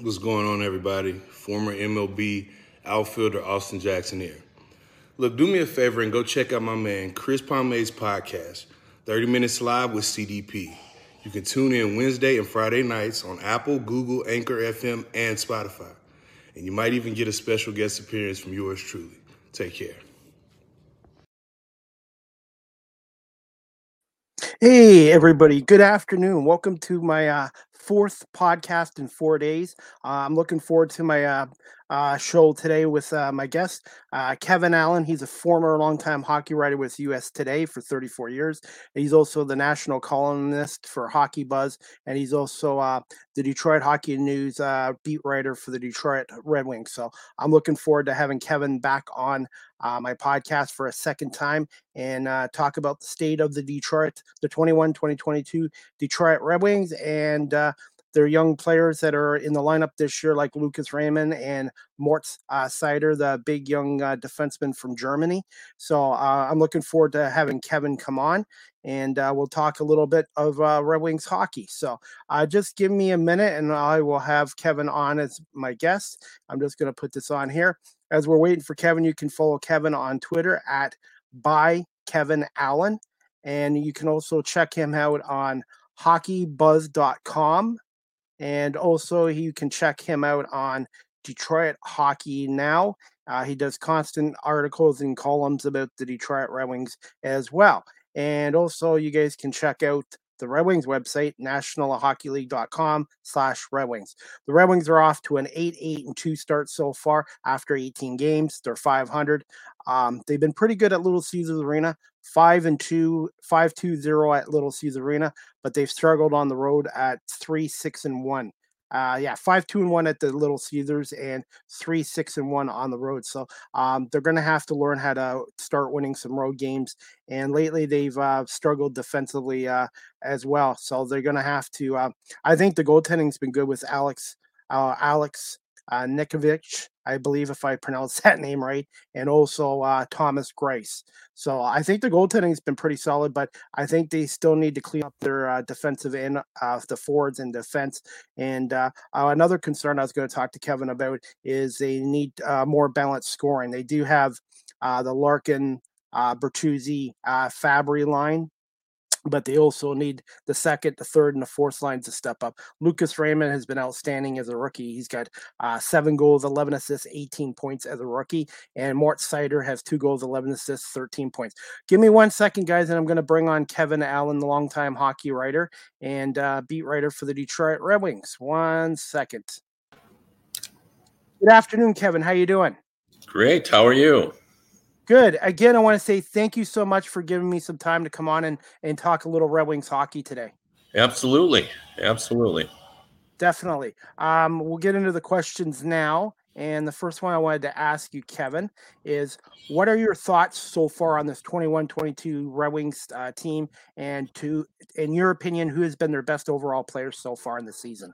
What's going on, everybody? Former MLB outfielder Austin Jackson here. Look, do me a favor and go check out my man Chris Pomade's podcast, 30 Minutes Live with CDP. You can tune in Wednesday and Friday nights on Apple, Google, Anchor FM, and Spotify. And you might even get a special guest appearance from yours truly. Take care. Hey, everybody. Good afternoon. Welcome to my uh, fourth podcast in four days. Uh, I'm looking forward to my uh, uh, show today with uh, my guest, uh, Kevin Allen. He's a former longtime hockey writer with US Today for 34 years. He's also the national columnist for Hockey Buzz, and he's also uh, the Detroit Hockey News uh, beat writer for the Detroit Red Wings. So I'm looking forward to having Kevin back on uh, my podcast for a second time and talk about the state of the Detroit, the 21 2022 Detroit Red Wings, and their young players that are in the lineup this year, like Lucas Raymond and Moritz uh, Seider, the big young uh, defenseman from Germany. So uh, I'm looking forward to having Kevin come on and uh, we'll talk a little bit of uh, Red Wings hockey. So uh, just give me a minute and I will have Kevin on as my guest. I'm just going to put this on here. As we're waiting for Kevin, you can follow Kevin on Twitter at by Kevin Allen. And you can also check him out on hockeybuzz.com and also, you can check him out on Detroit Hockey Now. Uh, he does constant articles and columns about the Detroit Red Wings as well. And also, you guys can check out the Red Wings website, nationalhockeyleague.com slash Red Wings. The Red Wings are off to an 8 8 and 2 start so far after 18 games. They're 500. Um, they've been pretty good at Little Caesars Arena, 5 and 2, 5 2 0 at Little Caesars Arena, but they've struggled on the road at 3 6 and 1. Uh, yeah, five two and one at the Little Caesars and three six and one on the road. So um, they're going to have to learn how to start winning some road games. And lately they've uh, struggled defensively uh, as well. So they're going to have to. Uh, I think the goaltending's been good with Alex uh, Alex uh, Nikovic, I believe, if I pronounce that name right, and also uh, Thomas Greiss. So I think the goaltending has been pretty solid, but I think they still need to clean up their uh, defensive end, uh, the forwards and defense. And uh, uh, another concern I was going to talk to Kevin about is they need uh, more balanced scoring. They do have the Larkin, Bertuzzi, Fabbri line but they also need the second, the third, and the fourth lines to step up. Lucas Raymond has been outstanding as a rookie. He's got uh, seven goals, 11 assists, 18 points as a rookie. And Mort Seider has two goals, 11 assists, 13 points. Give me one second, guys, and I'm going to bring on Kevin Allen, the longtime hockey writer and uh, beat writer for the Detroit Red Wings. One second. Good afternoon, Kevin. How you doing? Great. How are you? Good. Again, I want to say thank you so much for giving me some time to come on and, and talk a little Red Wings hockey today. Absolutely. Absolutely. Definitely. Um, we'll get into the questions now. And the first one I wanted to ask you, Kevin, is what are your thoughts so far on this 21 22 Red Wings uh, team? And to, in your opinion, who has been their best overall player so far in the season?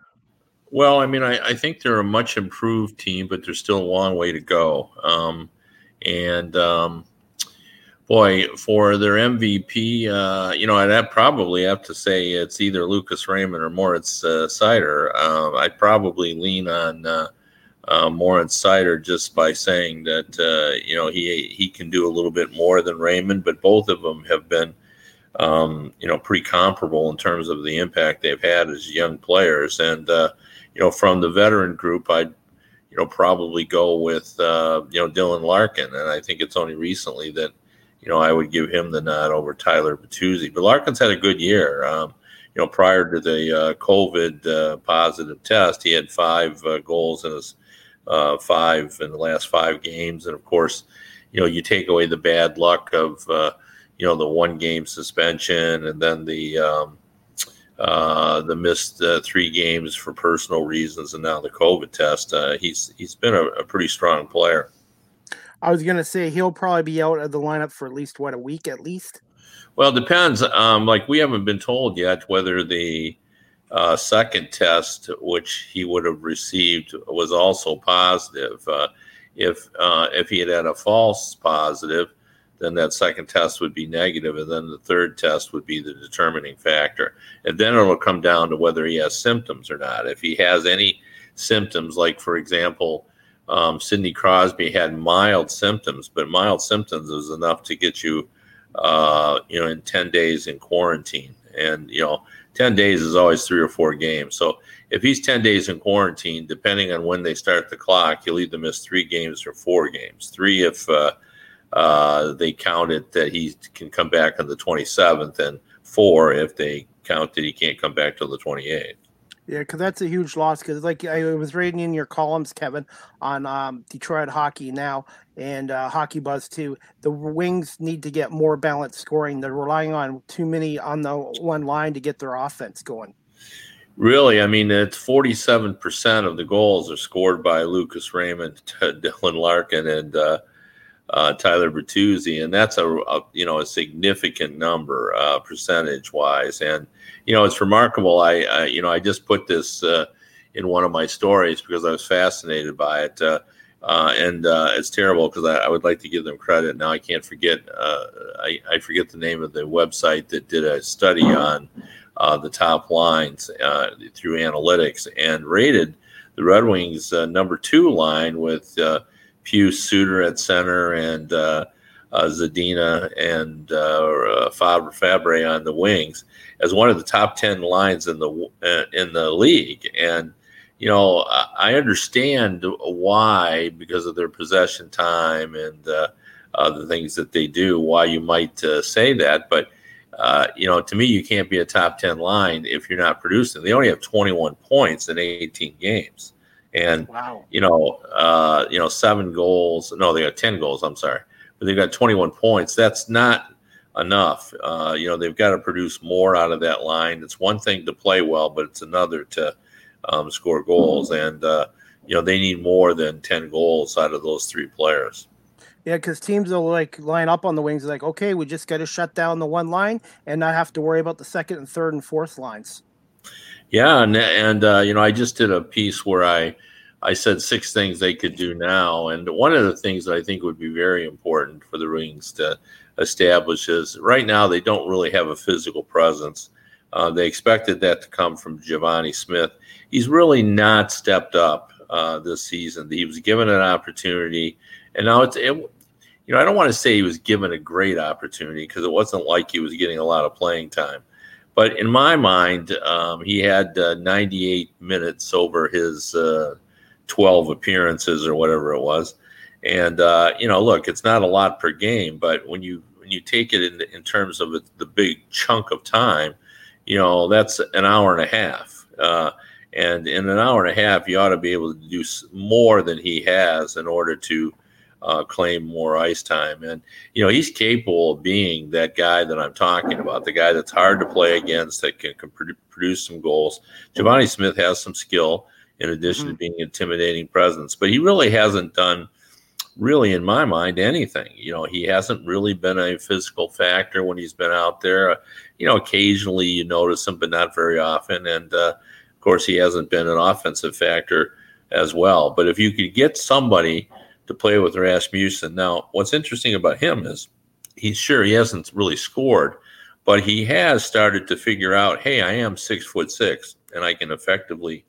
Well, I mean, I, I think they're a much improved team, but there's still a long way to go. Um, and um, boy, for their MVP, uh, you know, I'd have probably have to say it's either Lucas Raymond or Moritz uh, Seider. Uh, I'd probably lean on uh, uh, Moritz Seider just by saying that uh, you know he he can do a little bit more than Raymond, but both of them have been. Um, you know, pretty comparable in terms of the impact they've had as young players, and uh, you know, from the veteran group, I'd you know, probably go with uh, you know Dylan Larkin, and I think it's only recently that you know I would give him the nod over Tyler Bertuzzi. But Larkin's had a good year. Um, you know, prior to the uh, COVID uh, positive test, he had five uh, goals in his uh, five in the last five games, and of course, you know, you take away the bad luck of uh, you know the one game suspension, and then the um, uh, the missed uh, three games for personal reasons, and now the COVID test. Uh, he's he's been a, a, pretty strong player. I was going to say he'll probably be out of the lineup for at least what a week at least. Well, it depends. Um, like we haven't been told yet whether the uh, second test, which he would have received, was also positive. Uh, if uh, if he had had a false positive, then that second test would be negative, and then the third test would be the determining factor. And then it'll come down to whether he has symptoms or not. If he has any symptoms. Like for example, um, Sidney Crosby had mild symptoms, but mild symptoms is enough to get you, uh, you know, in ten days in quarantine. And you know, ten days is always three or four games. So if he's ten days in quarantine, depending on when they start the clock, he'll either miss three games or four games. Three if uh, uh, they counted that he can come back on the 27th, and four if they count that he can't come back till the 28th. Yeah, because that's a huge loss. Because like I was reading in your columns, Kevin, on um, Detroit hockey now and uh, Hockey Buzz too. The Wings need to get more balanced scoring. They're relying on too many on the one line to get their offense going. Really, I mean, it's forty-seven percent of the goals are scored by Lucas Raymond, Dylan Larkin, and uh, uh, Tyler Bertuzzi, and that's a, a, you know a significant number uh, percentage wise. And you know it's remarkable. I, I, you know I just put this uh, in one of my stories because I was fascinated by it, uh, uh, and uh, it's terrible because I, I, would like to give them credit. Now I can't forget. I, I, forget the name of the website that did a study on the top lines through analytics and rated the Red Wings number two line with Pius Suter at center and uh, uh, Zadina and uh, Fabbri Fabbri on the wings as one of the top ten lines in the uh, in the league. And you know, I understand why because of their possession time and uh, uh, the things that they do. Why you might uh, say that, but. you know, to me, you can't be a top 10 line if you're not producing. They only have 21 points in 18 games and wow. you know, uh, you know, seven goals. No, they got ten goals. I'm sorry, but they've got 21 points. That's not enough. Uh, you know, they've got to produce more out of that line. It's one thing to play well, but it's another to um, score goals, and uh, you know, they need more than 10 goals out of those three players. Yeah, because teams will like line up on the wings, like, okay, we just got to shut down the one line and not have to worry about the second and third and fourth lines. Yeah, and and uh, you know, I just did a piece where I I said six things they could do now, and one of the things that I think would be very important for the Wings to establish is right now they don't really have a physical presence. Uh, they expected that to come from Givani Smith. He's really not stepped up uh, this season. He was given an opportunity, and now it's it, you know I don't want to say he was given a great opportunity because it wasn't like he was getting a lot of playing time. But in my mind, um, he had uh, 98 minutes over his uh, 12 appearances or whatever it was. And uh, you know, look, it's not a lot per game, but when you when you take it in, in terms of the big chunk of time, you know, that's an hour and a half. Uh, and in an hour and a half, you ought to be able to do more than he has in order to uh, claim more ice time. And, you know, he's capable of being that guy that I'm talking about, the guy that's hard to play against, that can, can produce some goals. Givani Smith has some skill in addition mm-hmm. to being an intimidating presence, but he really hasn't done really in my mind anything you know he hasn't really been a physical factor when he's been out there uh, you know occasionally you notice him but not very often and uh, of course he hasn't been an offensive factor as well but if you could get somebody to play with Rasmussen. Now, what's interesting about him is he's sure he hasn't really scored, but he has started to figure out, hey, I am six foot six, and I can effectively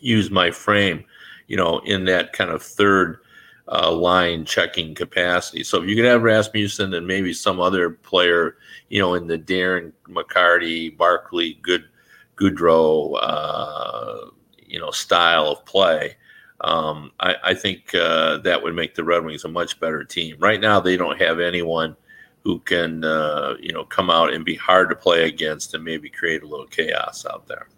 use my frame, you know, in that kind of third uh, line checking capacity. So if you could have Rasmussen and maybe some other player, you know, in the Darren McCarty, Barclay, Good, Goodrow, uh, you know, style of play, um, I, I, think uh, that would make the Red Wings a much better team. Right now, they don't have anyone who can, uh, you know, come out and be hard to play against and maybe create a little chaos out there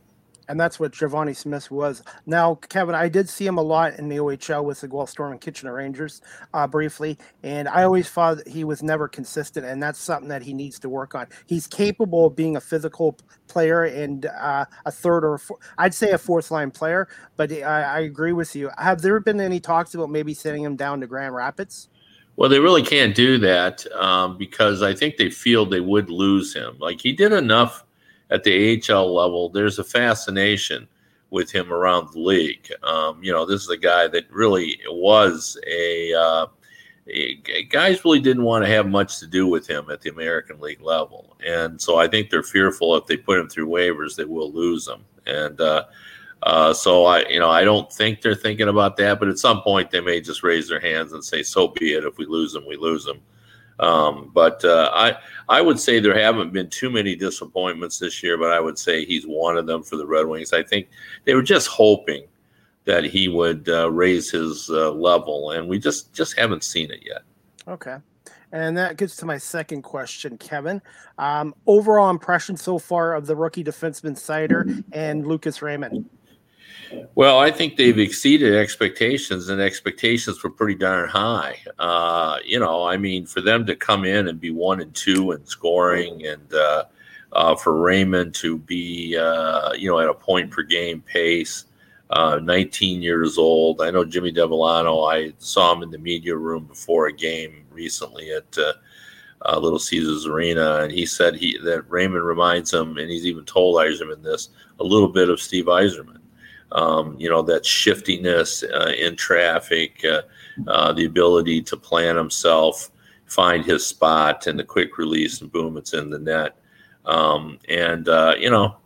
and that's what Givani Smith was. Now, Kevin, I did see him a lot in the OHL with the Guelph Storm and Kitchener Rangers uh, briefly, and I always thought he was never consistent, and that's something that he needs to work on. He's capable of being a physical player and uh, a third or i I'd say a fourth line player, but I, I agree with you. Have there been any talks about maybe sending him down to Grand Rapids? Well, they really can't do that um, because I think they feel they would lose him. Like he did enough at the AHL level, there's a fascination with him around the league. Um, you know, this is a guy that really was a, uh, a, guys really didn't want to have much to do with him at the American League level, and so I think they're fearful if they put him through waivers, they will lose him. And uh, Uh, so I, you know, I don't think they're thinking about that, but at some point they may just raise their hands and say, "So be it. If we lose them, we lose them." Um, but uh, I, I would say there haven't been too many disappointments this year, but I would say he's one of them for the Red Wings. I think they were just hoping that he would uh, raise his uh, level, and we just just haven't seen it yet. Okay. And that gets to my second question, Kevin. Um, overall impression so far of the rookie defenseman Seider and Lucas Raymond? Well, I think they've exceeded expectations, and expectations were pretty darn high. Uh, you know, I mean, for them to come in and be one and two in scoring, and uh, uh, for Raymond to be, uh, you know, at a point per game pace, uh, 19 years old. I know Jimmy Devellano. I saw him in the media room before a game recently at uh, Little Caesars Arena, and he said he that Raymond reminds him, and he's even told Yzerman this, a little bit of Steve Yzerman. Um, you know that shiftiness uh, in traffic, uh, uh, the ability to plan himself, find his spot, and the quick release, and boom, it's in the net. Um, and uh, you know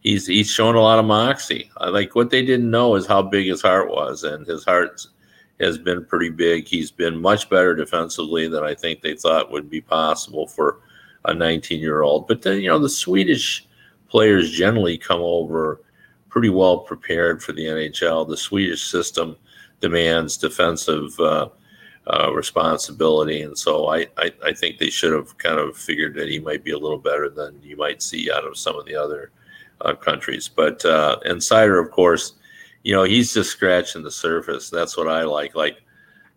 he's he's shown a lot of moxie. Like what they didn't know is how big his heart was, and his heart has been pretty big. He's been much better defensively than I think they thought would be possible for a 19 year old. But then you know the Swedish players generally come over pretty well prepared for the NHL. The Swedish system demands defensive uh, uh, responsibility, and so I, I, I, think they should have kind of figured that he might be a little better than you might see out of some of the other uh, countries. But uh, of course, you know he's just scratching the surface. That's what I like. Like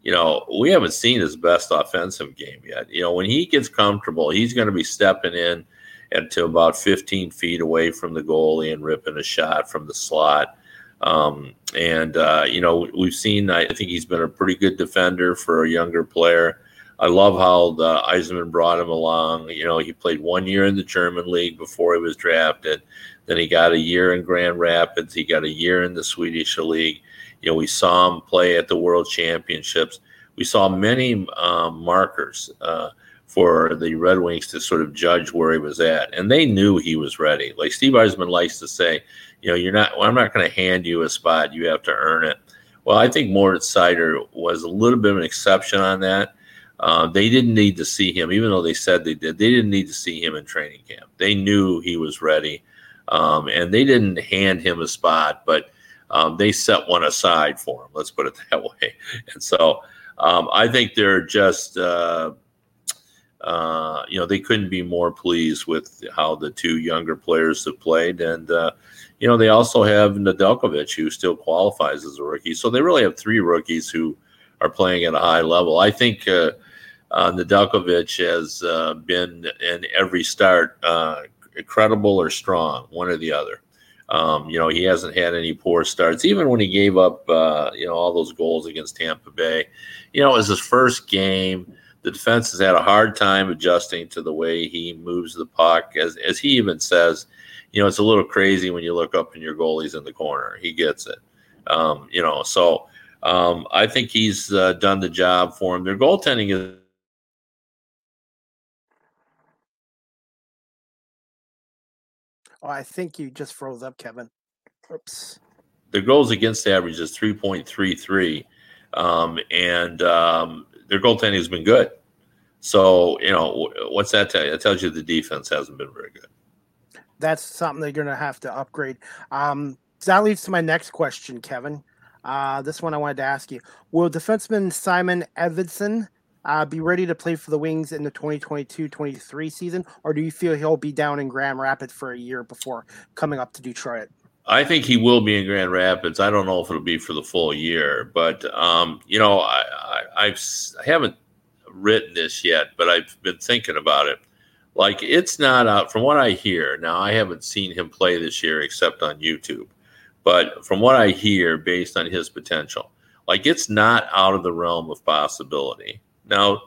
you know, we haven't seen his best offensive game yet. You know, when he gets comfortable, he's going to be stepping in and to about 15 feet away from the goalie and ripping a shot from the slot. Um, and, uh, you know, we've seen, I think he's been a pretty good defender for a younger player. I love how the Yzerman brought him along. You know, he played one year in the German league before he was drafted. Then he got a year in Grand Rapids. He got a year in the Swedish league. You know, we saw him play at the World Championships. We saw many um, markers. Uh, for the Red Wings to sort of judge where he was at. And they knew he was ready. Like Steve Yzerman likes to say, you know, you're not, well, I'm not going to hand you a spot. You have to earn it. Well, I think Moritz Seider was a little bit of an exception on that. Uh, they didn't need to see him, even though they said they did. They didn't need to see him in training camp. They knew he was ready, um, and they didn't hand him a spot, but um, they set one aside for him. Let's put it that way. And so um, I think they're just uh, uh, you know, they couldn't be more pleased with how the two younger players have played. And, uh, you know, they also have Nedeljkovic, who still qualifies as a rookie. So they really have three rookies who are playing at a high level. I think uh, uh, has uh, been in every start uh, credible or strong, one or the other. Um, you know, he hasn't had any poor starts. Even when he gave up, uh, you know, all those goals against Tampa Bay, you know, it was his first game the defense has had a hard time adjusting to the way he moves the puck. As as he even says, you know, it's a little crazy when you look up and your goalie's in the corner. He gets it. Um, you know, so um, I think he's uh, done the job for him. Their goaltending is. Oh, I think you just froze up, Kevin. Oops. Their goals against average is 3.33. Um, and um, their goaltending has been good. So, you know, what's that tell you? It tells you the defense hasn't been very good. That's something they're going to have to upgrade. Um, that leads to my next question, Kevin. Uh, this one I wanted to ask you: Will defenseman Simon Edvinsson uh, be ready to play for the Wings in the 2022-23 season, or do you feel he'll be down in Grand Rapids for a year before coming up to Detroit? I think he will be in Grand Rapids. I don't know if it'll be for the full year, but um, you know, I, I, I've I haven't written this yet, but I've been thinking about it. Like it's not out from what I hear. Now I haven't seen him play this year except on YouTube, but from what I hear, based on his potential, like it's not out of the realm of possibility. Now,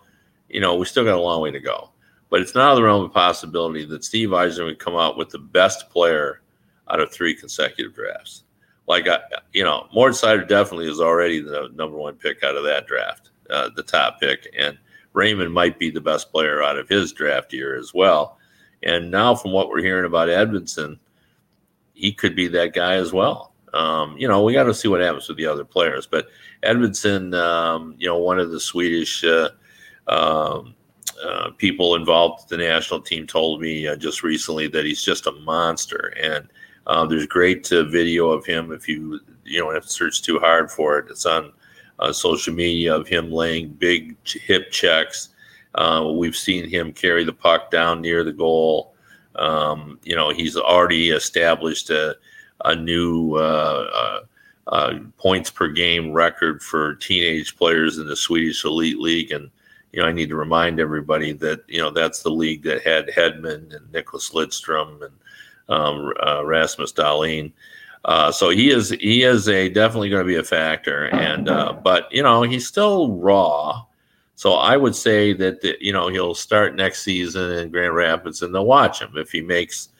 you know, we still got a long way to go, but it's not out of the realm of possibility that Steve Yzerman would come out with the best player out of three consecutive drafts. Like, I, you know, Mort Seider definitely is already the number one pick out of that draft, uh, the top pick. And Raymond might be the best player out of his draft year as well. And now, from what we're hearing about Edvinsson, he could be that guy as well. Um, you know, we got to see what happens with the other players. But Edvinsson, um, you know, one of the Swedish uh, um, uh, people involved with the national team told me uh, just recently that he's just a monster. And uh, there's great uh, video of him if you you don't have to search too hard for it. It's on uh, social media of him laying big hip checks. we've seen him carry the puck down near the goal. Um, you know, he's already established a, a new uh, uh, points per game record for teenage players in the Swedish Elite League. And, you know, I need to remind everybody that, you know, that's the league that had Hedman and Nicholas Lidstrom and um, uh, Rasmus Dahlin. Uh, so he is he is a definitely going to be a factor, and uh, but you know he's still raw. So I would say that the, you know he'll start next season in Grand Rapids, and they'll watch him if he makes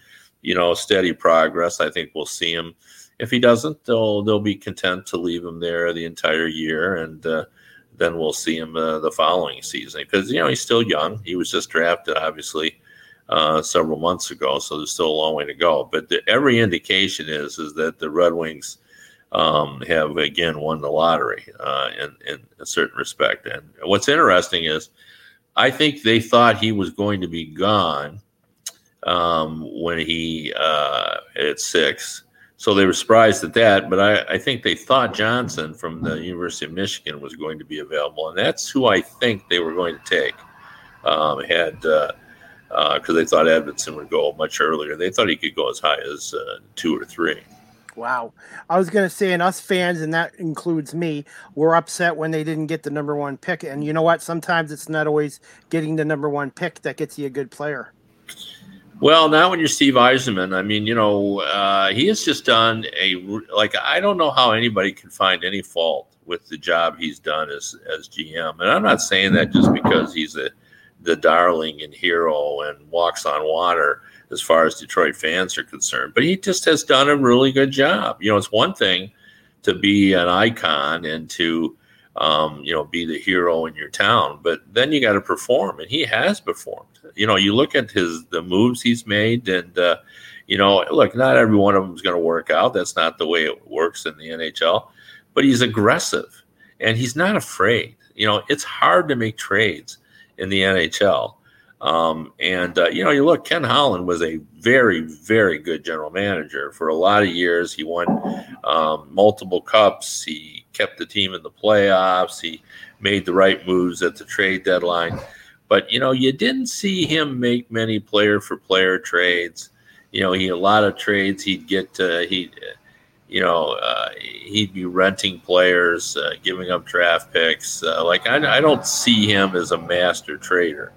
you know steady progress. I think we'll see him. If he doesn't, they'll they'll be content to leave him there the entire year, and uh, then we'll see him uh, the following season because you know he's still young. He was just drafted, obviously uh, several months ago, so there's still a long way to go. But the, every indication is is that the Red Wings um, have again won the lottery uh, in in a certain respect. And what's interesting is, I think they thought he was going to be gone um, when he uh, at six. So they were surprised at that, but I, I, think they thought Johnson from the University of Michigan was going to be available, and that's who I think they were going to take. Um, had uh, because uh, they thought Edvinsson would go much earlier. They thought he could go as high as uh, two or three. Wow. I was going to say, and us fans, and that includes me, were upset when they didn't get the number one pick. And you know what? Sometimes it's not always getting the number one pick that gets you a good player. Well, now when you're Steve Yzerman, I mean, you know, uh, he has just done a like I don't know how anybody can find any fault with the job he's done as as GM, and I'm not saying that just because he's a the darling and hero and walks on water as far as Detroit fans are concerned. But he just has done a really good job. You know, it's one thing to be an icon and to um, you know be the hero in your town, but then you got to perform, and he has performed. You know, you look at his the moves he's made, and uh, you know, look, not every one of them is going to work out. That's not the way it works in the NHL. But he's aggressive, and he's not afraid. You know, it's hard to make trades in the NHL. Um, and uh, you know, you look, Ken Holland was a very, very good general manager for a lot of years. He won um, multiple cups. He kept the team in the playoffs. He made the right moves at the trade deadline. But you know, you didn't see him make many player for player trades. You know, he a lot of trades he'd get to he you know, uh, he'd be renting players, uh, giving up draft picks. Uh, like I, I, don't see him as a master trader.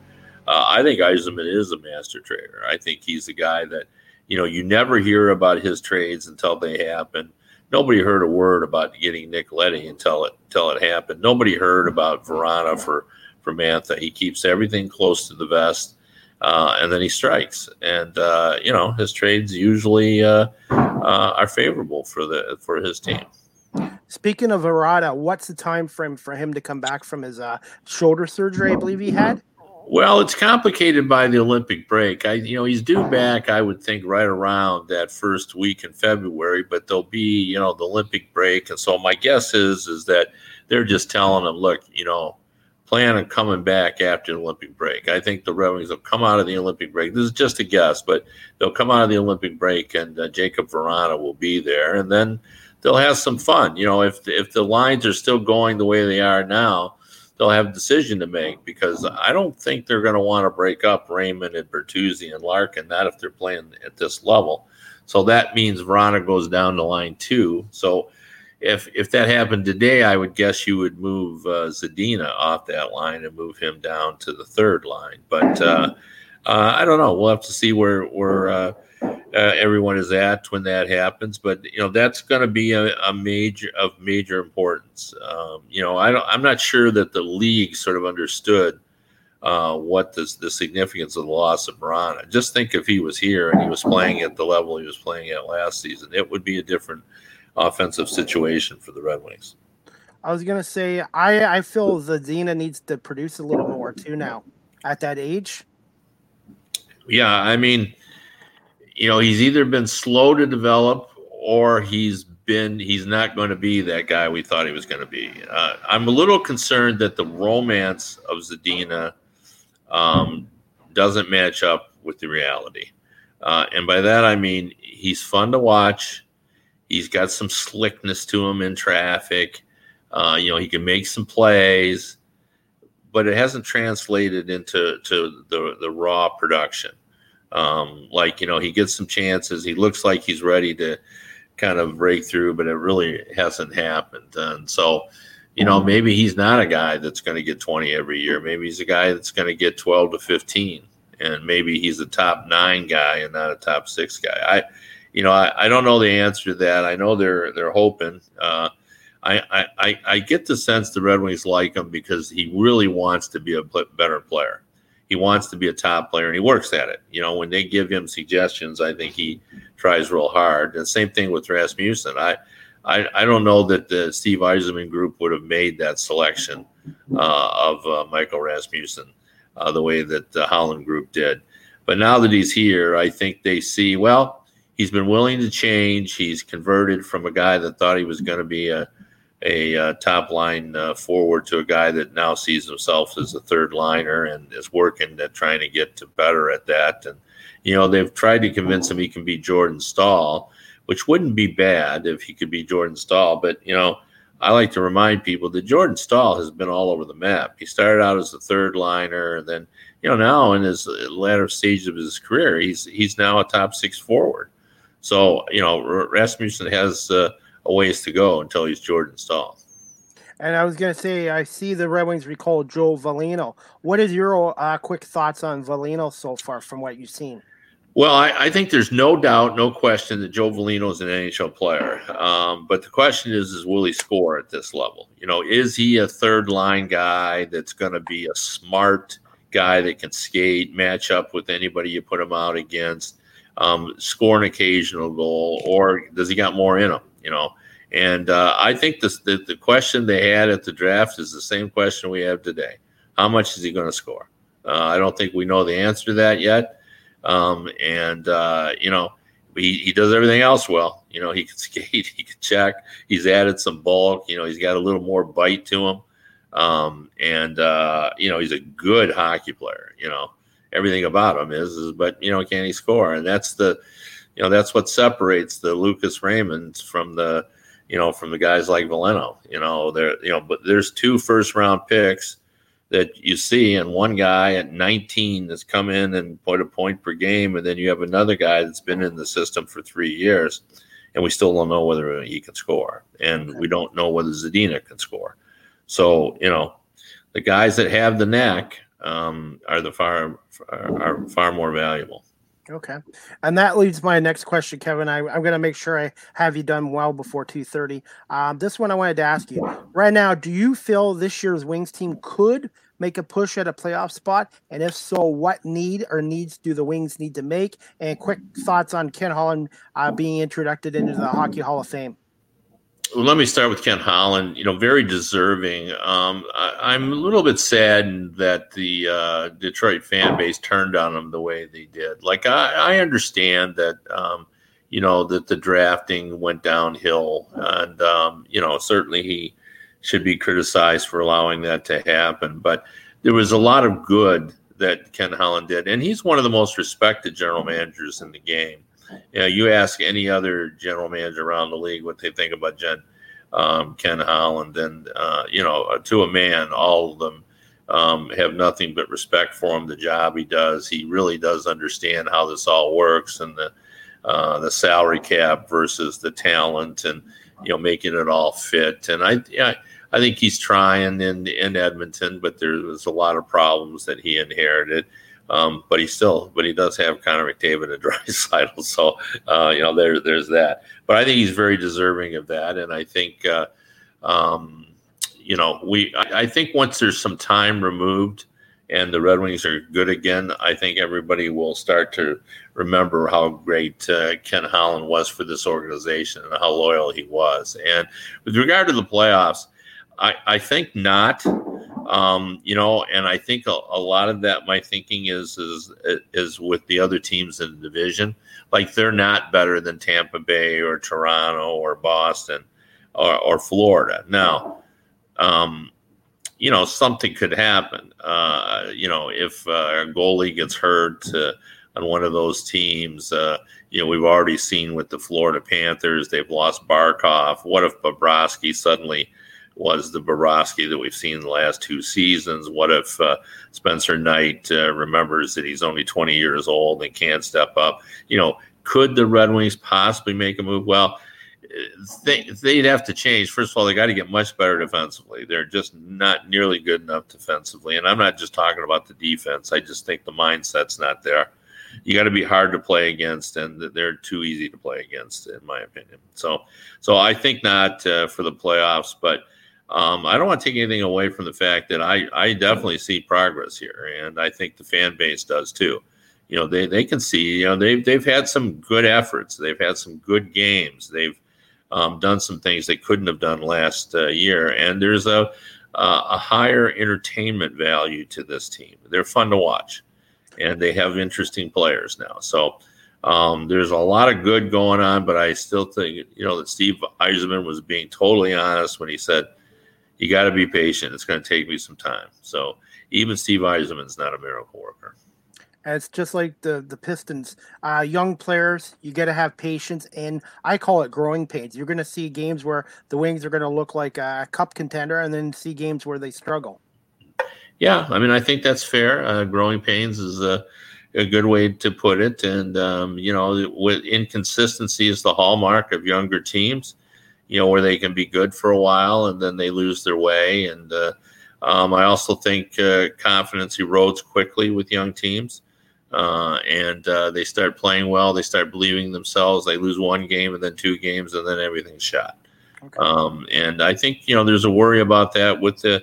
Uh, I think Yzerman is a master trader. I think he's a guy that, you know, you never hear about his trades until they happen. Nobody heard a word about getting Nick Leddy until it until it happened. Nobody heard about Vrana for for Mantha. He keeps everything close to the vest uh, and then he strikes. And uh, you know his trades usually uh, are favorable for the for his team. Speaking of Vrana, what's the time frame for him to come back from his uh, shoulder surgery? I believe he had. Well, it's complicated by the Olympic break. I, you know, he's due back. I would think right around that first week in February, but there'll be, you know, the Olympic break, and so my guess is is that they're just telling him, look, you know, plan on coming back after the Olympic break. I think the Red will come out of the Olympic break. This is just a guess, but they'll come out of the Olympic break, and uh, Jakub Vrana will be there, and then they'll have some fun. You know, if if the lines are still going the way they are now, they'll have a decision to make because I don't think they're going to want to break up Raymond and Bertuzzi and Larkin, not if they're playing at this level. So that means Vrana goes down to line two. So if if that happened today, I would guess you would move uh, Zadina off that line and move him down to the third line. But uh, uh, I don't know. We'll have to see where where uh, uh, everyone is at when that happens. But you know that's going to be a, a, major of major importance. Um, you know, I don't, I'm not sure that the league sort of understood. Uh, what the, the significance of the loss of Vrana. Just think if he was here and he was playing at the level he was playing at last season, it would be a different offensive situation for the Red Wings. I was gonna say I I feel Zadina needs to produce a little more too now at that age. Yeah, I mean, you know, he's either been slow to develop or he's been he's not going to be that guy we thought he was going to be. Uh, I'm a little concerned that the romance of Zadina um, doesn't match up with the reality. Uh, and by that I mean he's fun to watch. He's got some slickness to him in traffic. Uh, you know, he can make some plays, but it hasn't translated into to the the raw production. Um, like you know, he gets some chances. He looks like he's ready to kind of break through, but it really hasn't happened. And so, you know, mm-hmm. maybe he's not a guy that's going to get 20 every year. Maybe he's a guy that's going to get 12 to 15. And maybe he's a top nine guy and not a top six guy. I, you know, I, I don't know the answer to that. I know they're they're hoping. Uh, I, I I get the sense the Red Wings like him because he really wants to be a better player he wants to be a top player and he works at it. You know, when they give him suggestions, I think he tries real hard. And same thing with Rasmussen. I, I, I don't know that the Steve Yzerman group would have made that selection uh, of uh, Michael Rasmussen uh, the way that the Holland group did. But now that he's here, I think they see, well, he's been willing to change. He's converted from a guy that thought he was going to be a a uh, top line uh, forward to a guy that now sees himself as a third liner and is working at trying to get to better at that. And you know they've tried to convince him he can be Jordan Staal, which wouldn't be bad if he could be Jordan Staal. But you know I like to remind people that Jordan Staal has been all over the map. He started out as a third liner, and then you know now in his latter stage of his career, he's he's now a top six forward. So you know Rasmussen has. Uh, a ways to go until he's Jordan Staal. And I was going to say, I see the Red Wings recall Joe Veleno. What is your uh, quick thoughts on Veleno so far from what you've seen? Well, I, I, think there's no doubt, no question that Joe Veleno is an NHL player. Um, but the question is, is will he score at this level? You know, is he a third line guy that's going to be a smart guy that can skate, match up with anybody you put him out against, um, score an occasional goal, or does he got more in him? you know. And uh, I think this, the, the question they had at the draft is the same question we have today. How much is he going to score? Uh, I don't think we know the answer to that yet. Um, and, uh, you know, he, he does everything else well. You know, he can skate, he can check. He's added some bulk. You know, he's got a little more bite to him. Um, and, uh, you know, he's a good hockey player. You know, everything about him is, is, but, you know, can he score? And that's the, you know that's what separates the Lucas Raymonds from the you know from the guys like Veleno. You know there you know but there's two first round picks that you see and one guy at 19 that's come in and put a point per game and then you have another guy that's been in the system for three years and we still don't know whether he can score and we don't know whether Zadina can score so you know the guys that have the knack um, are the far are, far more valuable Okay, and that leads my next question, Kevin. I, am going to make sure I have you done well before 2:30. Um, this one I wanted to ask you right now. Do you feel this year's Wings team could make a push at a playoff spot? And if so, what need or needs do the Wings need to make? And quick thoughts on Ken Holland uh, being introduced into the Hockey Hall of Fame well, let me start with Ken Holland. You know, very deserving. Um, I, am a little bit saddened that the uh, Detroit fan base turned on him the way they did. Like, I, I understand that, um, you know, that the drafting went downhill, and um, you know, certainly he should be criticized for allowing that to happen. But there was a lot of good that Ken Holland did, and he's one of the most respected general managers in the game know, you ask any other general manager around the league what they think about Jen, um, Ken Holland, and uh, you know, uh, to a man, all of them um, have nothing but respect for him. The job he does, he really does understand how this all works, and the uh, the salary cap versus the talent, and you know, making it all fit. And I, yeah, I think he's trying in in Edmonton, but there was a lot of problems that he inherited. Um, but he still, but he does have Connor McDavid and Draisaitl, so uh, you know there, there's that. But I think he's very deserving of that, and I think, uh, um, you know, we, I, I, think once there's some time removed and the Red Wings are good again, I think everybody will start to remember how great uh, Ken Holland was for this organization and how loyal he was. And with regard to the playoffs, I, I think not Um, you know, and I think a, a, lot of that, my thinking is is is with the other teams in the division. Like they're not better than Tampa Bay or Toronto or Boston or, or Florida. Now, um, you know, something could happen. Uh, you know, if uh, a goalie gets hurt uh, on one of those teams, uh, you know, we've already seen with the Florida Panthers, they've lost Barkov. What if Bobrovsky suddenly was the Bobrovsky that we've seen the last two seasons? What if uh, Spencer Knight uh, remembers that he's only 20 years old and can't step up? You know, could the Red Wings possibly make a move? Well, they, they'd have to change. First of all, they got to get much better defensively. They're just not nearly good enough defensively. And I'm not just talking about the defense. I just think the mindset's not there. You got to be hard to play against, and they're too easy to play against, in my opinion. So, so I think not uh, for the playoffs, but um, I don't want to take anything away from the fact that I, I definitely see progress here, and I think the fan base does too. You know, they, they can see, you know, they've, they've had some good efforts. They've had some good games. They've, um, done some things they couldn't have done last uh, year. And there's a, a higher entertainment value to this team. They're fun to watch, and they have interesting players now. So um, there's a lot of good going on, but I still think you know that Steve Yzerman was being totally honest when he said, "You got to be patient. It's going to take me some time." So even Steve Yzerman's not a miracle worker. It's just like the the Pistons. Uh, young players, you got to have patience, and I call it growing pains. You're going to see games where the Wings are going to look like a cup contender, and then see games where they struggle. Yeah, I mean, I think that's fair. Uh, growing pains is a, a good way to put it, and um, you know, with inconsistency is the hallmark of younger teams. You know, where they can be good for a while and then they lose their way, and uh, um, I also think uh, confidence erodes quickly with young teams uh, and uh, they start playing well. They start believing themselves. They lose one game and then two games, and then everything's shot. Okay. Um, and I think you know there's a worry about that with the,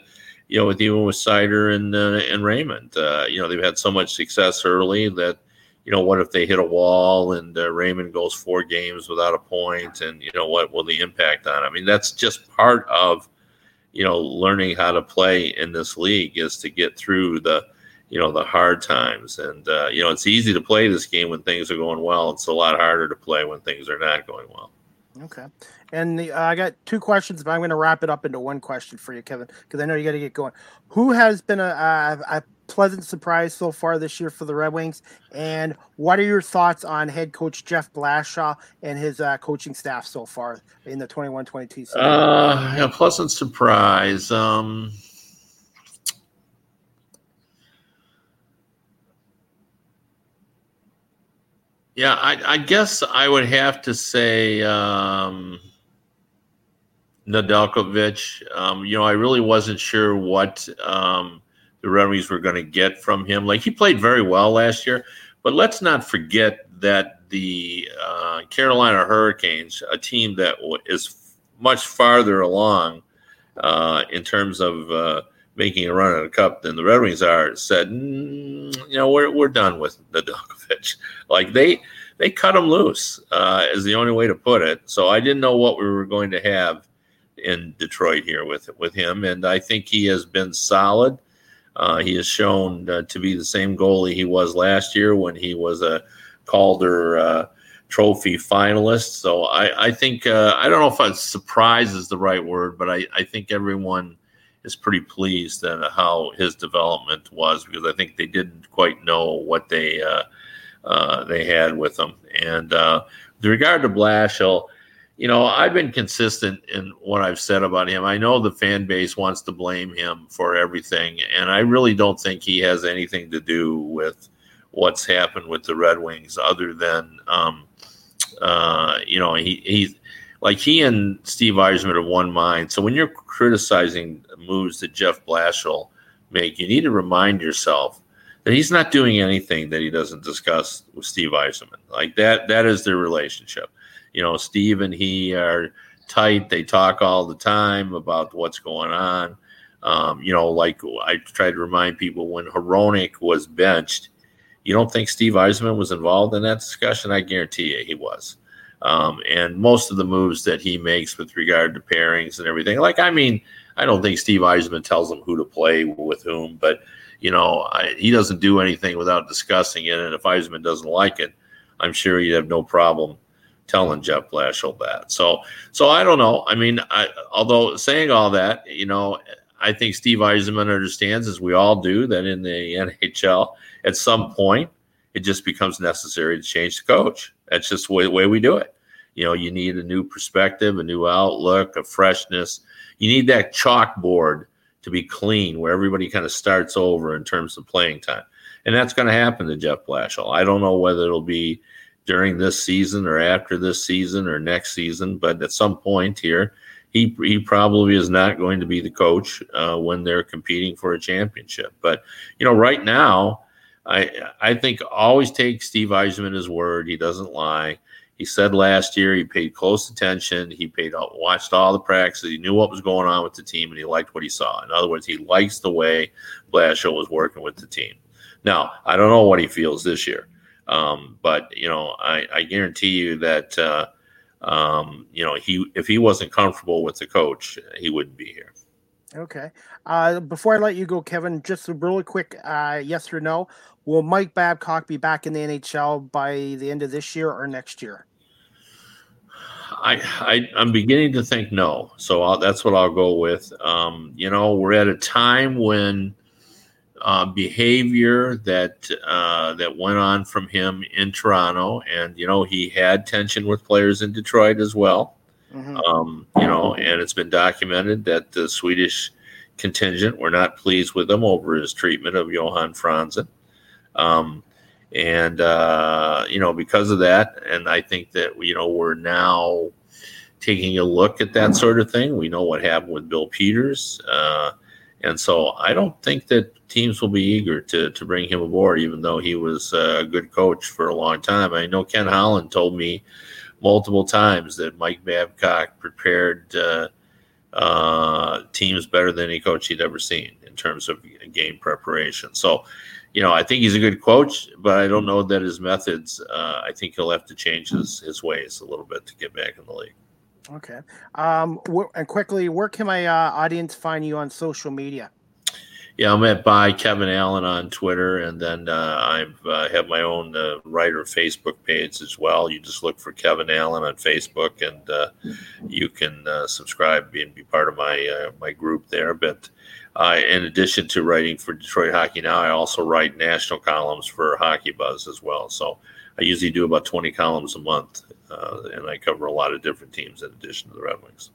you know, with even with Seider and uh, and Raymond. Uh, you know they've had so much success early that you know what if they hit a wall and uh, Raymond goes four games without a point, and you know what will the impact on? I mean that's just part of you know learning how to play in this league is to get through the you know the hard times. And uh, you know it's easy to play this game when things are going well. It's a lot harder to play when things are not going well. Okay. And the, uh, i got two questions but i'm going to wrap it up into one question for you kevin because i know you got to get going. Who has been a, a, a, pleasant surprise so far this year for the red wings. And what are your thoughts on head coach jeff blashill and his uh, coaching staff so far in the 21-22 season? Uh, a pleasant surprise. Um Yeah, I, I, guess I would have to say um. Um, you know, I really wasn't sure what um, the Red Wings were going to get from him. Like he played very well last year, but let's not forget that the uh, Carolina Hurricanes, a team that is much farther along uh, in terms of uh, making a run at a cup than the Red Wings are, said, mm, you know, we're, we're done with Nedeljkovic. Like they they cut him loose uh, is the only way to put it. So I didn't know what we were going to have in Detroit here with with him, and I think he has been solid. Uh, he has shown uh, to be the same goalie he was last year when he was a Calder uh, Trophy finalist. So I, I think uh, I don't know if a surprise is the right word, but I, I think everyone is pretty pleased at how his development was because I think they didn't quite know what they uh, uh, they had with him. And with regard to Blashill, you know, I've been consistent in what I've said about him. I know the fan base wants to blame him for everything, and I really don't think he has anything to do with what's happened with the Red Wings, other than, um, uh, you know, he he's like he and Steve Yzerman are one mind. So when you're criticizing moves that Jeff Blashill make, you need to remind yourself that he's not doing anything that he doesn't discuss with Steve Yzerman. Like that, that is their relationship. You know, Steve and he are tight. They talk all the time about what's going on. Um, you know, like I try to remind people when Hronek was benched, you don't think Steve Yzerman was involved in that discussion? I guarantee you he was. Um, and most of the moves that he makes with regard to pairings and everything, like, I mean, I don't think Steve Yzerman tells him who to play with whom, but, you know, I, he doesn't do anything without discussing it. And if Yzerman doesn't like it, I'm sure he'd have no problem telling Jeff Blashill that. So, so I don't know. I mean, I, although saying all that, you know, I think Steve Yzerman understands, as we all do, that in the NHL, at some point, it just becomes necessary to change the coach. That's just the way, the way we do it. You know, you need a new perspective, a new outlook, a freshness. You need that chalkboard to be clean where everybody kind of starts over in terms of playing time. And that's going to happen to Jeff Blashill. I don't know whether it'll be during this season or after this season or next season, but at some point here, he he probably is not going to be the coach uh, when they're competing for a championship. But you know, right now, I I think always take Steve Yzerman his word. He doesn't lie. He said last year he paid close attention. He paid watched all the practices. He knew what was going on with the team, and he liked what he saw. In other words, he likes the way Blashill was working with the team. Now, I don't know what he feels this year, um, but you know, I, I guarantee you that. Uh, um, you know, he if he wasn't comfortable with the coach, he wouldn't be here. Okay. Uh, before I let you go, Kevin, just a really quick uh, yes or no. Will Mike Babcock be back in the NHL by the end of this year or next year? I, I am beginning to think no. So I'll, that's what I'll go with. Um, you know, we're at a time when uh, behavior that uh, that went on from him in Toronto, and you know he had tension with players in Detroit as well. Mm-hmm. Um, you know, and it's been documented that the Swedish contingent were not pleased with him over his treatment of Johan Franzen. Um, and uh, you know because of that, and I think that you know we're now taking a look at that sort of thing. We know what happened with Bill Peters. Uh, and so I don't think that teams will be eager to, to bring him aboard, even though he was a good coach for a long time. I know Ken Holland told me multiple times that Mike Babcock prepared uh, uh, teams better than any coach he'd ever seen in terms of game preparation. So, you know, I think he's a good coach, but I don't know that his methods, uh, I think he'll have to change his, his ways a little bit to get back in the league. Okay. Um, wh- and quickly, where can my uh, audience find you on social media? Yeah, I'm at by Kevin Allen on Twitter, and then uh, I uh, have my own uh, writer Facebook page as well. You just look for Kevin Allen on Facebook, and uh, you can uh, subscribe and be part of my uh, my group there. But in addition to writing for Detroit Hockey Now, I also write national columns for Hockey Buzz as well. So I usually do about 20 columns a month uh, and I cover a lot of different teams in addition to the Red Wings.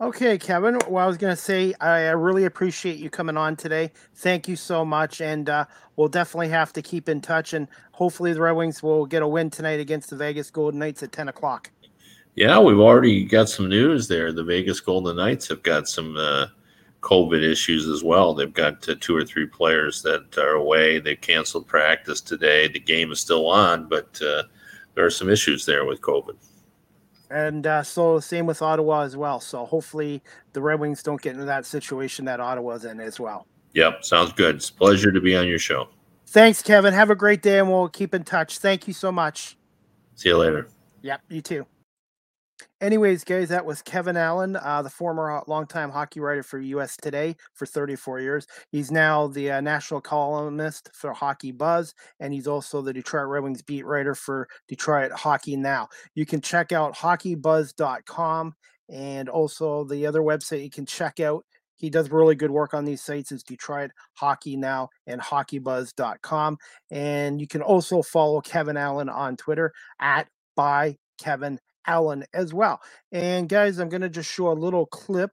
Okay, Kevin. Well, I was going to say I really appreciate you coming on today. Thank you so much, and uh, we'll definitely have to keep in touch. And hopefully, the Red Wings will get a win tonight against the Vegas Golden Knights at ten o'clock. Yeah, we've already got some news there. The Vegas Golden Knights have got some uh, COVID issues as well. They've got uh, two or three players that are away. They canceled practice today. The game is still on, but uh, there are some issues there with COVID. And uh, so same with Ottawa as well. So hopefully the Red Wings don't get into that situation that Ottawa's in as well. Yep, sounds good. It's a pleasure to be on your show. Thanks, Kevin. Have a great day, and we'll keep in touch. Thank you so much. See you later. Yep, you too. Anyways, guys, that was Kevin Allen, uh, the former longtime hockey writer for US Today for 34 years. He's now the uh, national columnist for Hockey Buzz, and he's also the Detroit Red Wings beat writer for Detroit Hockey Now. You can check out hockeybuzz.com and also the other website you can check out. He does really good work on these sites is Detroit Hockey Now and hockeybuzz.com. And you can also follow Kevin Allen on Twitter at by Kevin Allen as well. And guys, I'm going to just show a little clip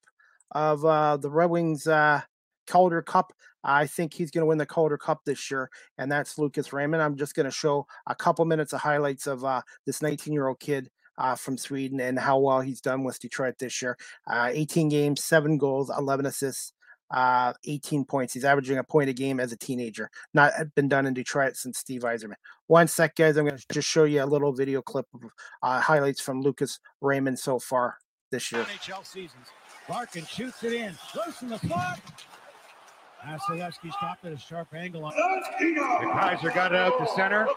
of uh, the Red Wings uh, Calder Cup. I think he's going to win the Calder Cup this year, and that's Lucas Raymond. I'm just going to show a couple minutes of highlights of uh, this 19 year old kid uh, from Sweden and how well he's done with Detroit this year. Uh, 18 games, seven goals, 11 assists, uh, 18 points. He's averaging a point a game as a teenager. Not been done in Detroit since Steve Yzerman. One sec, guys. I'm going to just show you a little video clip of uh, highlights from Lucas Raymond so far this year. NHL seasons. Larkin shoots it in. Close in the slot. Vasilevskiy stopped at a sharp angle. On. The Kaiser got it out to center.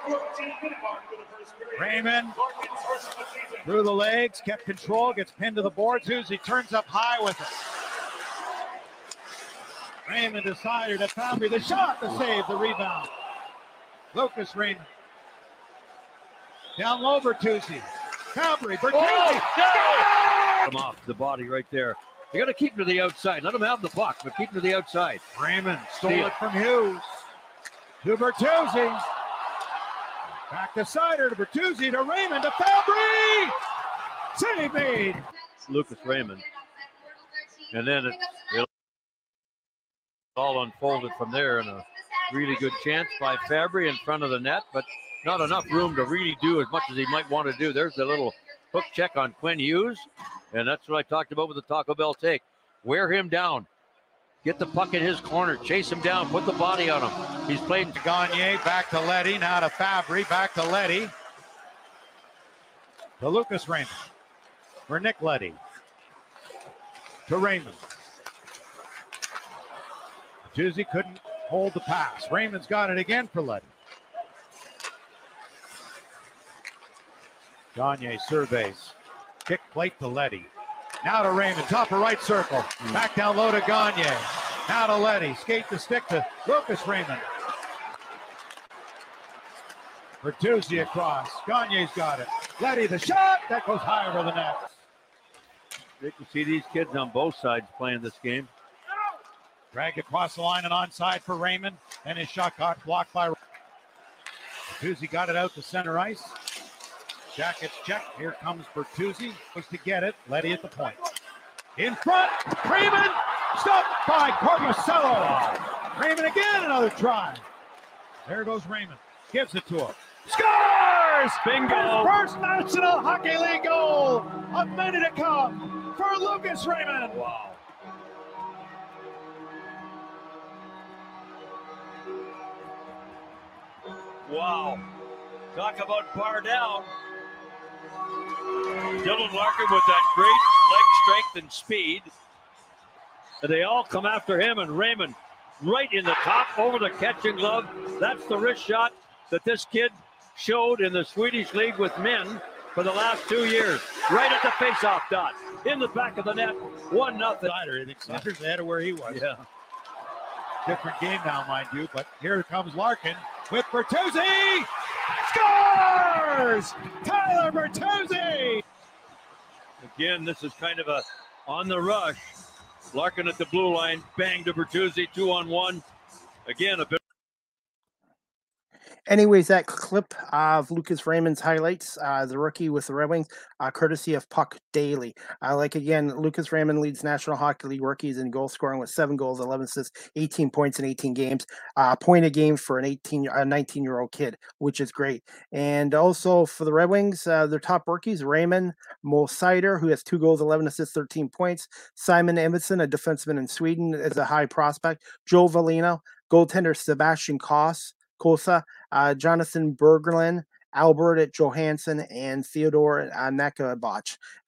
Raymond through the legs, kept control, gets pinned to the boards. He turns up high with it. Raymond decided to Fabbri the shot, the save, the rebound. Lucas Raymond. Down low, Bertuzzi. Fabbri, Bertuzzi. Oh, no! off the body right there. You got to keep him to the outside. Let him have the puck, but keep him to the outside. Raymond stole Steal. it from Hughes. To Bertuzzi. Back to Seider, to Bertuzzi to Raymond to Fabbri. Save made. Lucas Raymond. And then it, it all unfolded from there and a really good chance by Fabbri in front of the net, but not enough room to really do as much as he might want to do. There's a little hook check on Quinn Hughes, and that's what I talked about with the Taco Bell take. Wear him down. Get the puck in his corner, chase him down, put the body on him. He's played to Gagner, back to Leddy, now to Fabbri, back to Leddy. To Lucas Raymond. For Nick Leddy. To Raymond. Tuesday couldn't hold the pass. Raymond's got it again for Leddy. Gagner surveys. Kick plate to Leddy. Now to Raymond, top of right circle. Back down low to Gagner. Now to Leddy. Skate the stick to Lucas Raymond. Bertuzzi across. Gagner's got it. Leddy the shot. That goes high over the net. Great to see these kids on both sides playing this game. Dragged across the line and onside for Raymond. And his shot got blocked by Bertuzzi got it out to center ice. Jackets check. Here comes Bertuzzi. Was to get it. Leddy at the point. In front. Raymond. Stopped by Korpisalo. Raymond again. Another try. There goes Raymond. Gives it to him. Scores! Bingo! His first National Hockey League goal. A minute to come for Lucas Raymond. Wow. Wow. Talk about par down. Dylan Larkin with that great leg strength and speed. And they all come after him, and Raymond right in the top over the catching glove. That's the wrist shot that this kid showed in the Swedish league with men for the last two years. Right at the faceoff dot. In the back of the net. One nothing. I think Sanders ahead of where he was. Yeah. Different game now, mind you, but here comes Larkin with Bertuzzi. Scores! Tyler Bertuzzi! Again, this is kind of a on the rush. Larkin at the blue line, bang to Bertuzzi, two on one. Again, a bit Anyways, that clip of Lucas Raymond's highlights, uh, the rookie with the Red Wings, uh, courtesy of Puck Daily. Uh, like again, Lucas Raymond leads National Hockey League rookies in goal scoring with seven goals, 11 assists, 18 points in 18 games. Uh, point a game for an 18, a 19 year old kid, which is great. And also for the Red Wings, uh, their top rookies, Raymond Mo Seider, who has two goals, 11 assists, 13 points. Simon Edvinsson, a defenseman in Sweden, is a high prospect. Joe Veleno, goaltender Sebastian Koss. Cossa, uh, Jonathan Berglund, Albert Johansson, and Theodore uh,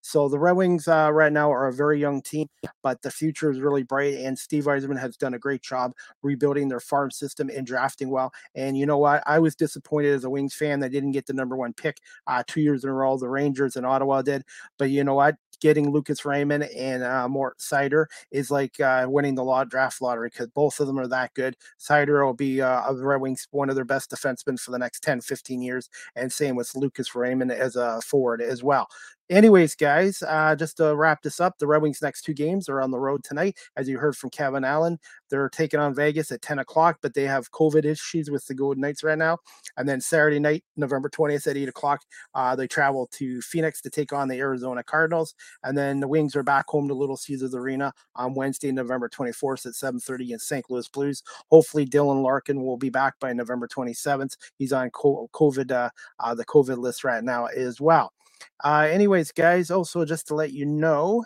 So the Red Wings uh, right now are a very young team, but the future is really bright. And Steve Yzerman has done a great job rebuilding their farm system and drafting well. And you know what? I was disappointed as a Wings fan that didn't get the number one pick uh, two years in a row. The Rangers and Ottawa did. But you know what? Getting Lucas Raymond and uh, Mort Seider is like uh, winning the law draft lottery because both of them are that good. Seider will be uh, Red Wings one of their best defensemen for the next 10, 15 years, and same with Lucas Raymond as a forward as well. Anyways, guys, uh, just to wrap this up, the Red Wings' next two games are on the road tonight. As you heard from Kevin Allen, they're taking on Vegas at 10 o'clock, but they have COVID issues with the Golden Knights right now. And then Saturday night, November 20th at 8 o'clock, uh, they travel to Phoenix to take on the Arizona Cardinals. And then the Wings are back home to Little Caesars Arena on Wednesday, November 24th at 7.30 against St. Louis Blues. Hopefully, Dylan Larkin will be back by November 27th. He's on COVID, uh, uh, the COVID list right now as well. Uh, anyways, guys, also just to let you know,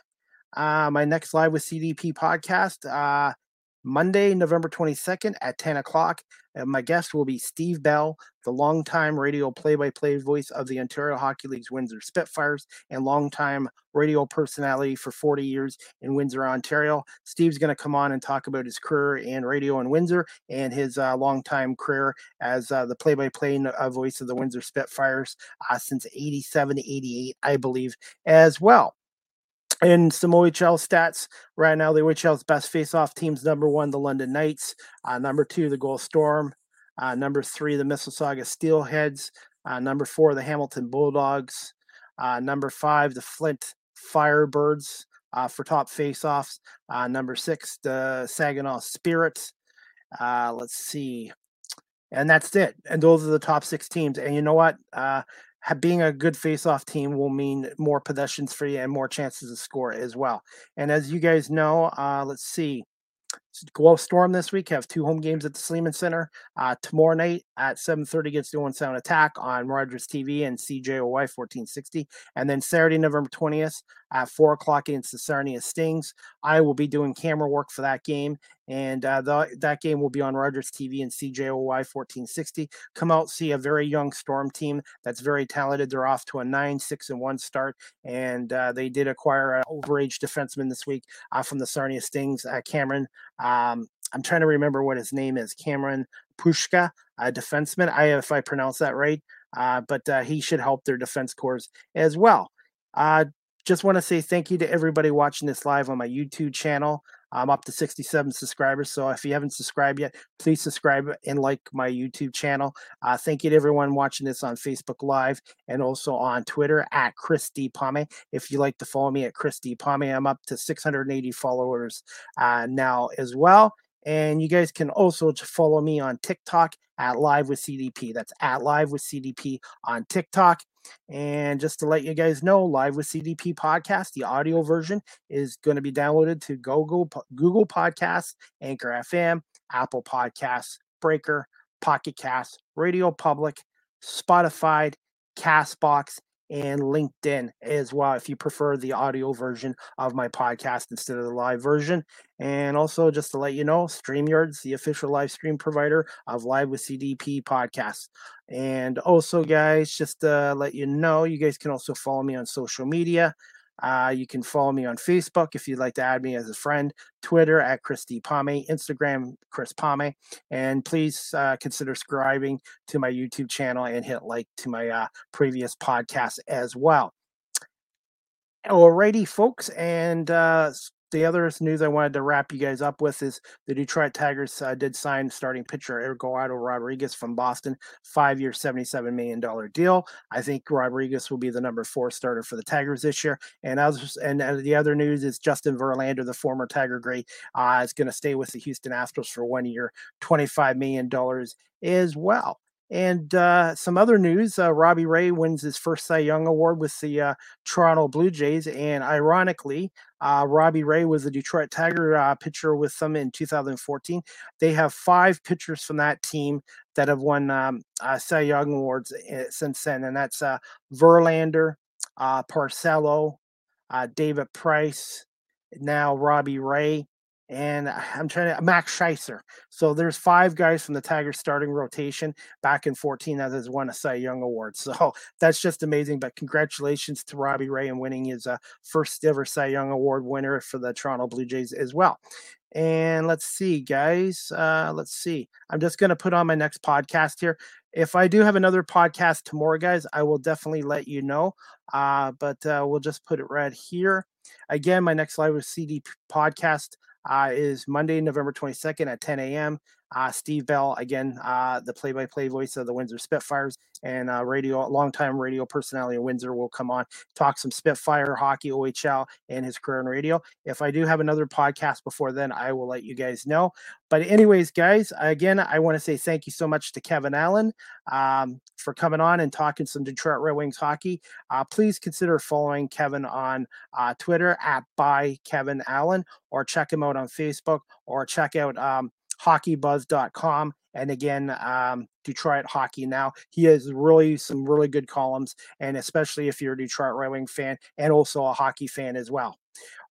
uh, my next live with CDP podcast, uh, Monday, November 22nd at 10 o'clock. And my guest will be Steve Bell, the longtime radio play by play voice of the Ontario Hockey League's Windsor Spitfires and longtime radio personality for 40 years in Windsor, Ontario. Steve's going to come on and talk about his career in radio in Windsor and his uh, longtime career as uh, the play by play voice of the Windsor Spitfires uh, since 87 to 88, I believe, as well. In some OHL stats right now, the OHL's best face-off teams: number one, the London Knights; uh, number two, the Guelph Storm; uh, number three, the Mississauga Steelheads; uh, number four, the Hamilton Bulldogs; uh, number five, the Flint Firebirds uh, for top face-offs; uh, number six, the Saginaw Spirits. let's see, and that's it. And those are the top six teams. And you know what? Being a good face-off team will mean more possessions for you and more chances to score as well. And as you guys know, uh, let's see. Guelph Storm this week have two home games at the Sleeman Center. Uh, tomorrow night at 7:30 against the Owen Sound Attack on Rogers TV and CJOY 1460, and then Saturday, November 20th at four o'clock against the Sarnia Stings. I will be doing camera work for that game, and uh, the, that game will be on Rogers TV and CJOY 1460. Come out, see a very young Storm team that's very talented. They're off to a nine, six, and one start, and uh, they did acquire an overage defenseman this week uh, from the Sarnia Stings, uh, Cameron. Um, I'm trying to remember what his name is, Cameron Pushka, a defenseman. I if I pronounce that right, uh, but uh, he should help their defense corps as well. Uh, just want to say thank you to everybody watching this live on my YouTube channel. I'm up to 67 subscribers. So if you haven't subscribed yet, please subscribe and like my YouTube channel. Uh, thank you to everyone watching this on Facebook Live and also on Twitter at Chris D. If you like to follow me at Chris D. I'm up to 680 followers uh, now as well. And you guys can also follow me on TikTok at Live with CDP. That's at Live with CDP on TikTok. And just to let you guys know, Live with CDP podcast, the audio version is going to be downloaded to Google Google Podcasts, Anchor FM, Apple Podcasts, Breaker, Pocket Cast, Radio Public, Spotify, Castbox, and LinkedIn as well if you prefer the audio version of my podcast instead of the live version. And also, just to let you know, StreamYard's the official live stream provider of Live with CDP podcasts. And also, guys, just to let you know, you guys can also follow me on social media. Uh, you can follow me on Facebook if you'd like to add me as a friend, Twitter at Christy Pame, Instagram Chris Pame, and please uh, consider subscribing to my YouTube channel and hit like to my uh, previous podcast as well. Alrighty, folks, and uh, the other news I wanted to wrap you guys up with is the Detroit Tigers uh, did sign starting pitcher Eduardo Rodriguez from Boston, five year, $77 million deal. I think Rodriguez will be the number four starter for the Tigers this year. And others, and uh, the other news is Justin Verlander, the former Tiger great, uh, is going to stay with the Houston Astros for one year, $25 million as well. And uh, some other news: uh, Robbie Ray wins his first Cy Young Award with the uh, Toronto Blue Jays, and ironically, uh, Robbie Ray was a Detroit Tiger uh, pitcher with them in 2014. They have five pitchers from that team that have won um, uh, Cy Young awards eh, since then, and that's Verlander, Porcello, David Price, now Robbie Ray, and I'm trying to Max Scherzer. So there's five guys from the Tigers starting rotation back in 14 that has won a Cy Young award. So that's just amazing. But congratulations to Robbie Ray and winning his uh, first ever Cy Young award winner for the Toronto Blue Jays as well. And let's see, guys. Uh, let's see. I'm just going to put on my next podcast here. If I do have another podcast tomorrow, guys, I will definitely let you know. Uh, but uh, we'll just put it right here. Again, my next live with CD podcast uh, is Monday, November 22nd at 10 a.m. Uh, Steve Bell, again, uh, the play-by-play voice of the Windsor Spitfires and uh, radio, longtime radio personality in Windsor, will come on talk some Spitfire hockey, OHL, and his career in radio. If I do have another podcast before then, I will let you guys know. But anyways, guys, again, I want to say thank you so much to Kevin Allen um, for coming on and talking some Detroit Red Wings hockey. Uh, please consider following Kevin on uh, Twitter at by Kevin Allen, or check him out on Facebook, or check out um, hockeybuzz.com and again, um, Detroit Hockey Now. He has really some really good columns, and especially if you're a Detroit Red Wing fan and also a hockey fan as well.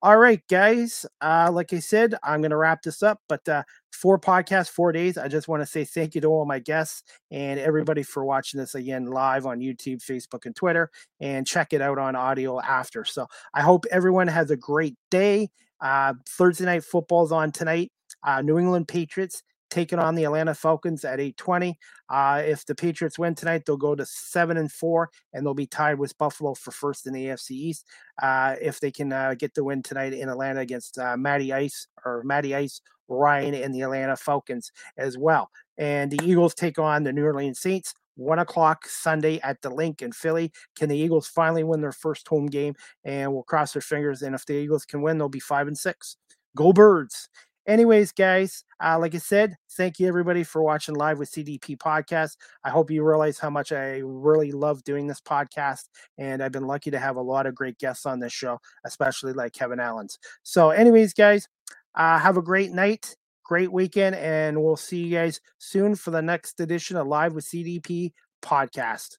All right, guys. Uh, like I said, I'm going to wrap this up, but uh, four podcasts, four days. I just want to say thank you to all my guests and everybody for watching this again live on YouTube, Facebook, and Twitter, and check it out on audio after. So I hope everyone has a great day. Uh, Thursday night football's on tonight. Uh, New England Patriots taking on the Atlanta Falcons at 8:20. Uh, if the Patriots win tonight, they'll go to seven and four, and they'll be tied with Buffalo for first in the AFC East. Uh, if they can uh, get the win tonight in Atlanta against uh, Matty Ice or Matty Ice Ryan and the Atlanta Falcons as well. And the Eagles take on the New Orleans Saints. One o'clock Sunday at the Link in Philly. Can the Eagles finally win their first home game? And we'll cross their fingers. And if the Eagles can win, they'll be five and six. Go Birds! Anyways, guys, uh, like I said, thank you everybody for watching live with CDP podcast. I hope you realize how much I really love doing this podcast, and I've been lucky to have a lot of great guests on this show, especially like Kevin Allen's. So, anyways, guys, uh, have a great night, great weekend, and we'll see you guys soon for the next edition of Live with CDP podcast.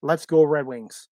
Let's go, Red Wings.